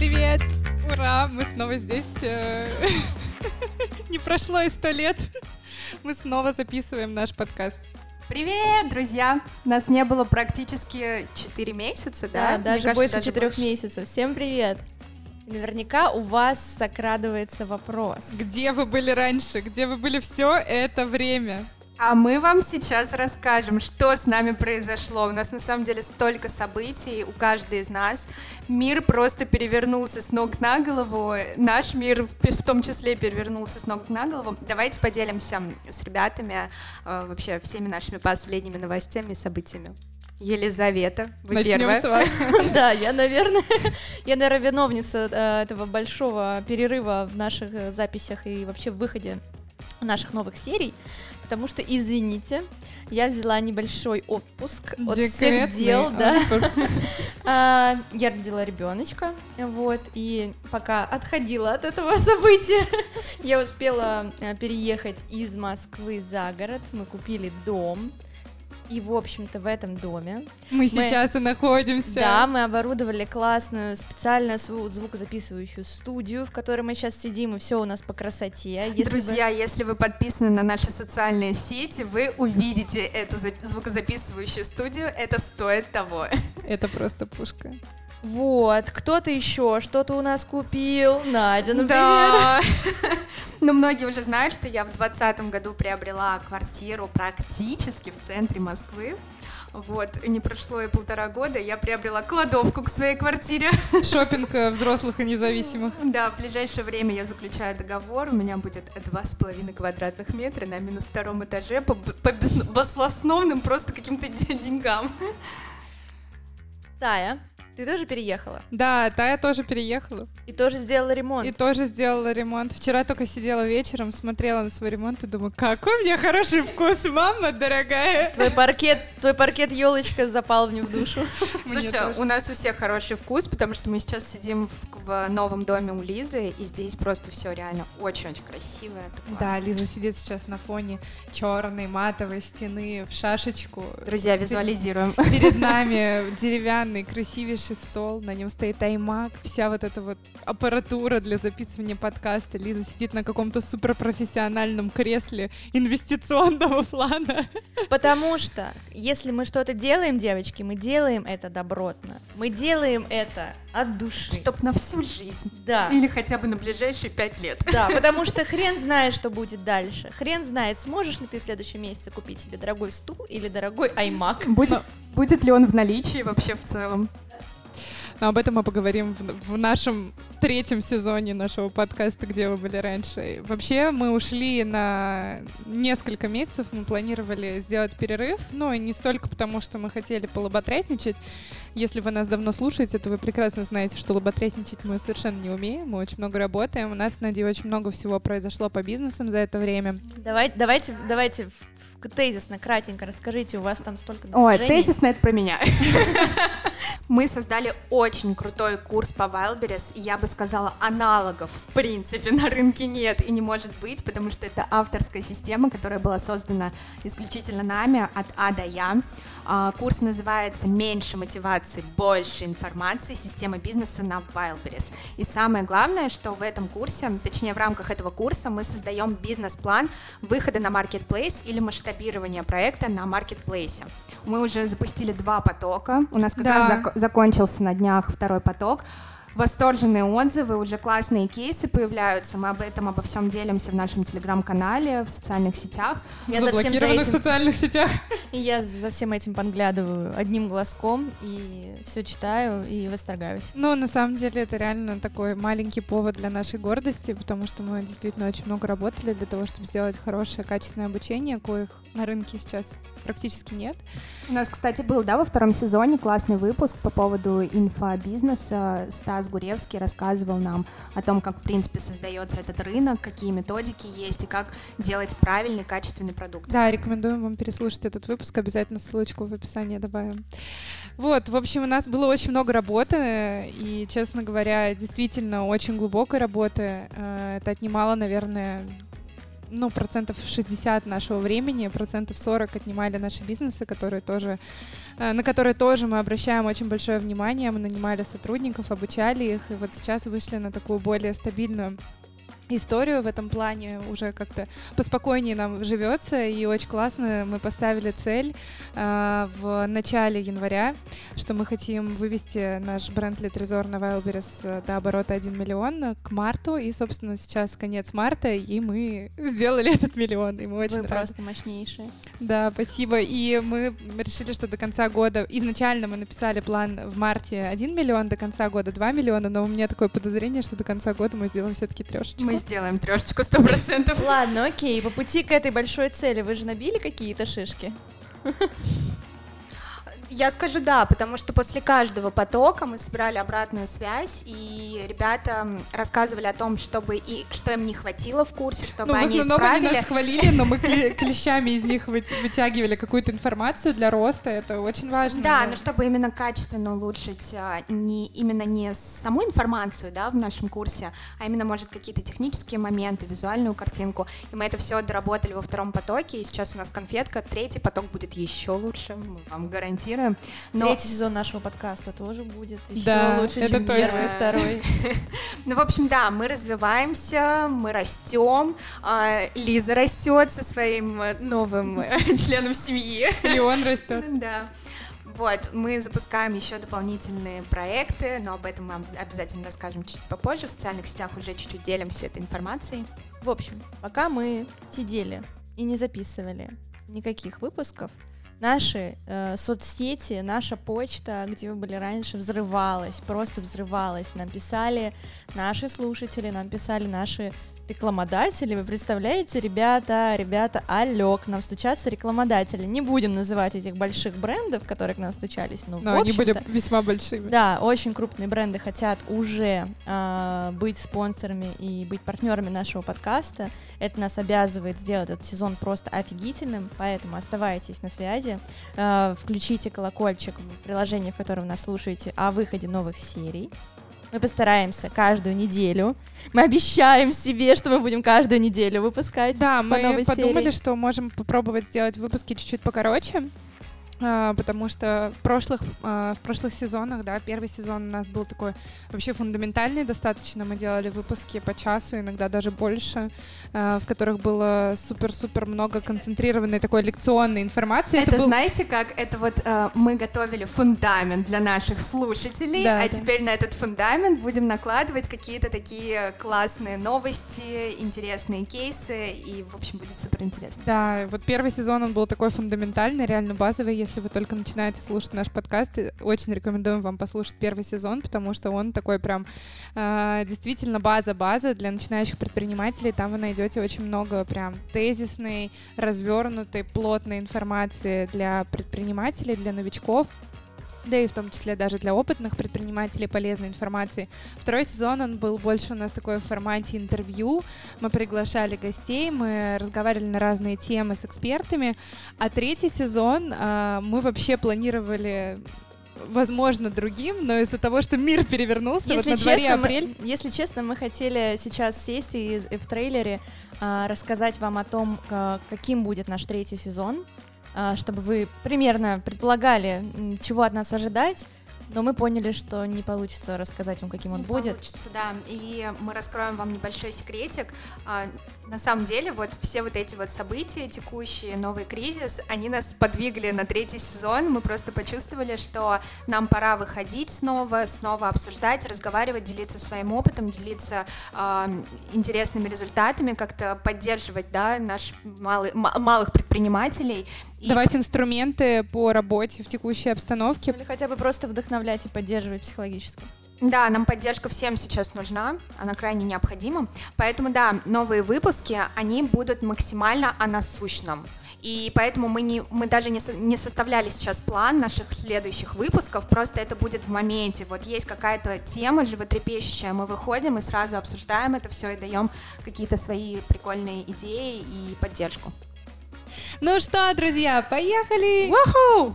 привет! Ура! Мы снова здесь. э, Не прошло и сто лет. Мы снова записываем наш подкаст. Привет, друзья! Нас не было практически 4 месяца, да? Да, даже кажется, больше даже четырех больше. месяцев. Всем привет! Наверняка у вас закрадывается вопрос. Где вы были раньше? Где вы были все это время? А мы вам сейчас расскажем, что с нами произошло. У нас на самом деле столько событий у каждой из нас. Мир просто перевернулся с ног на голову. Наш мир в том числе перевернулся с ног на голову. Давайте поделимся с ребятами э, вообще всеми нашими последними новостями и событиями. Елизавета, вы Начнем первая. с вас. Да, я, наверное, я, наверное, виновница э, этого большого перерыва в наших э, записях и вообще в выходе наших новых серий, потому что, извините, я взяла небольшой отпуск от всех дел, да. отпуск. А, я родила ребеночка, вот, и пока отходила от этого события, я успела э, переехать из Москвы за город, мы купили дом, и, в общем-то, в этом доме, Мы сейчас и находимся. да, мы оборудовали классную специальную свою звукозаписывающую студию, в которой мы сейчас сидим, и все у нас по красоте. Если Друзья, если вы подписаны на наши социальные сети, вы увидите эту за- звукозаписывающую студию. Это стоит того. Это просто пушка. Вот, кто-то еще что-то у нас купил, Надя, например. Да. Но многие уже знают, что я в 2020 году приобрела квартиру практически в центре Москвы. Вот, не прошло и полтора года, я приобрела кладовку к своей квартире. Шопинг взрослых и независимых. Да, в ближайшее время я заключаю договор, у меня будет два с половиной квадратных метра на минус втором этаже по, по баслосновным просто каким-то де- деньгам. Тая, ты тоже переехала? Да, Тая тоже переехала. И тоже сделала ремонт. И тоже сделала ремонт. Вчера только сидела вечером, смотрела на свой ремонт и думаю, какой у меня хороший вкус, мама дорогая. Твой паркет, твой паркет елочка запал мне в душу. Слушайте, у нас у всех хороший вкус, потому что мы сейчас сидим в, в новом доме у Лизы, и здесь просто все реально очень-очень красивое. такое. Да, Лиза сидит сейчас на фоне черной матовой стены в шашечку. Друзья, визуализируем. Перед нами деревянный красивейший стол, на нем стоит iMac, вся вот эта вот аппаратура для записывания подкаста. Лиза сидит на каком-то суперпрофессиональном кресле инвестиционного плана. Потому что, если мы что-то делаем, девочки, мы делаем это добротно. Мы делаем это от души. Чтоб на всю жизнь. Да. Или хотя бы на ближайшие пять лет. Да, потому что хрен знает, что будет дальше. Хрен знает, сможешь ли ты в следующем месяце купить себе дорогой стул или дорогой iMac. Будет, будет ли он в наличии вообще в целом? Но об этом мы поговорим в, в нашем третьем сезоне нашего подкаста, где вы были раньше. Вообще мы ушли на несколько месяцев, мы планировали сделать перерыв, но не столько потому, что мы хотели полоботрясничать. Если вы нас давно слушаете, то вы прекрасно знаете, что лоботрясничать мы совершенно не умеем, мы очень много работаем, у нас с Надей очень много всего произошло по бизнесам за это время. Давай, давайте, давайте в- тезисно, кратенько расскажите, у вас там столько Ой, достижений. тезисно это про меня. Мы создали очень крутой курс по Wildberries, я бы сказала, аналогов в принципе на рынке нет и не может быть, потому что это авторская система, которая была создана исключительно нами от А до Я. А, Курс называется «Меньше мотивации, больше информации. Система бизнеса на Wildberries». И самое главное, что в этом курсе, точнее в рамках этого курса, мы создаем бизнес-план выхода на Marketplace или масштабирования проекта на Marketplace. Мы уже запустили два потока. У нас как Да. раз зак- закончился на днях второй поток. Восторженные отзывы, уже классные кейсы появляются. Мы об этом, обо всем делимся в нашем телеграм-канале, в социальных сетях. Я в за всем за этим, социальных сетях. и я за всем этим подглядываю одним глазком и все читаю и восторгаюсь. Ну, на самом деле, это реально такой маленький повод для нашей гордости, потому что мы действительно очень много работали для того, чтобы сделать хорошее, качественное обучение, коих на рынке сейчас практически нет. У нас, кстати, был, да, во втором сезоне классный выпуск по поводу инфобизнеса. Стас Гуревский рассказывал нам о том, как, в принципе, создается этот рынок, какие методики есть и как делать правильный, качественный продукт. Да, рекомендуем вам переслушать этот выпуск, обязательно ссылочку в описании добавим. Вот, в общем, у нас было очень много работы, и, честно говоря, действительно очень глубокой работы. Э, Это отнимало, наверное, ну, процентов 60 нашего времени, процентов 40 отнимали наши бизнесы, которые тоже, э, на которые тоже мы обращаем очень большое внимание. Мы нанимали сотрудников, обучали их, и вот сейчас вышли на такую более стабильную историю в этом плане уже как-то поспокойнее нам живется и очень классно мы поставили цель э, в начале января, что мы хотим вывести наш бренд Литрезор на Wildberries до оборота 1 миллион к марту и собственно сейчас конец марта и мы сделали этот миллион и мы очень Вы рады. просто мощнейшие. Да, спасибо. И мы решили, что до конца года... Изначально мы написали план в марте 1 миллион, до конца года 2 миллиона, но у меня такое подозрение, что до конца года мы сделаем все-таки трешечку. Мы сделаем трешечку сто процентов. Ладно, окей, по пути к этой большой цели вы же набили какие-то шишки? Я скажу да, потому что после каждого потока мы собирали обратную связь, и ребята рассказывали о том, чтобы и что им не хватило в курсе, чтобы Ну, в они основном они исправили. нас хвалили, но мы кле- клещами из них вы- вытягивали какую-то информацию для роста. Это очень важно. Да, но чтобы именно качественно улучшить а, не именно не саму информацию, да, в нашем курсе, а именно может какие-то технические моменты, визуальную картинку. И мы это все доработали во втором потоке. И сейчас у нас конфетка. Третий поток будет еще лучше, мы вам гарантируем. Но Третий сезон нашего подкаста тоже будет еще Да, лучше, это чем точно. первый и второй. Ну, в общем, да, мы развиваемся, мы растем. а, Лиза растет со своим э, новым э, членом семьи. И он растет. Да. Вот, мы запускаем еще дополнительные проекты, но об этом мы об- обязательно расскажем чуть попозже. В социальных сетях уже чуть-чуть делимся этой информацией. В общем, пока мы сидели и не записывали никаких выпусков, наши э, соцсети, наша почта, где вы были раньше, взрывалась, просто взрывалась. Нам писали наши слушатели, нам писали наши рекламодатели. Вы представляете, ребята, ребята, алло, к нам стучатся рекламодатели. Не будем называть этих больших брендов, которые к нам стучались, но, Но они были весьма большими. да, очень крупные бренды хотят уже а, быть спонсорами и быть партнерами нашего подкаста. Это нас обязывает сделать этот сезон просто офигительным, поэтому оставайтесь на связи, а, включите колокольчик в приложении, в котором вы нас слушаете, о выходе новых серий. Мы постараемся каждую неделю. Мы обещаем себе, что мы будем каждую неделю выпускать. Да, мы подумали, серии. что можем попробовать сделать выпуски чуть-чуть покороче. А, Потому что в прошлых, а, в прошлых сезонах, да, первый сезон у нас был такой вообще фундаментальный достаточно. Мы делали выпуски по часу, иногда даже больше, а, в которых было супер-супер много концентрированной такой лекционной информации. Это, был- знаете, как это вот э, мы готовили фундамент для наших слушателей, Да, а да. теперь на этот фундамент будем накладывать какие-то такие классные новости, интересные кейсы, и, в общем, будет супер интересно. Да, вот первый сезон он был такой фундаментальный, реально базовый. Если вы только начинаете слушать наш подкаст, э, очень рекомендуем вам послушать первый сезон, потому что он такой прям э, действительно база-база для начинающих предпринимателей. Там вы найдете очень много прям тезисной, развернутой, плотной информации для предпринимателей, для новичков. Да и в том числе даже для опытных предпринимателей полезной информации. Второй сезон, он был больше у нас такой в формате интервью. Мы приглашали гостей, мы разговаривали на разные темы с экспертами. А третий сезон а, мы вообще планировали возможно, другим, но из-за того, что мир перевернулся, вот Если на дворе честно, мы, апрель, если честно, мы хотели сейчас сесть и, и в трейлере а, рассказать вам о том, а, каким будет наш третий сезон, чтобы вы примерно предполагали, чего от нас ожидать. Но мы поняли, что не получится рассказать вам, каким он Не будет. получится, да. И мы раскроем вам небольшой секретик. А, на самом деле, вот все вот эти вот события текущие, новый кризис, они нас подвигли на третий сезон. Мы просто почувствовали, что нам пора выходить снова, снова обсуждать, разговаривать, делиться своим опытом, делиться а, интересными результатами, как-то поддерживать, да, наш малый, ма- малых предпринимателей. И давать инструменты по работе в текущей обстановке. Или хотя бы просто вдохновлять и поддерживать психологически. Да, нам поддержка всем сейчас нужна, она крайне необходима. Поэтому, да, новые выпуски, они будут максимально о насущном. И поэтому мы, не, мы даже не, со- не составляли сейчас план наших следующих выпусков, просто это будет в моменте. Вот есть какая-то тема животрепещущая, мы выходим и сразу обсуждаем это все и даем какие-то свои прикольные идеи и поддержку. Ну что, друзья, поехали! Уху!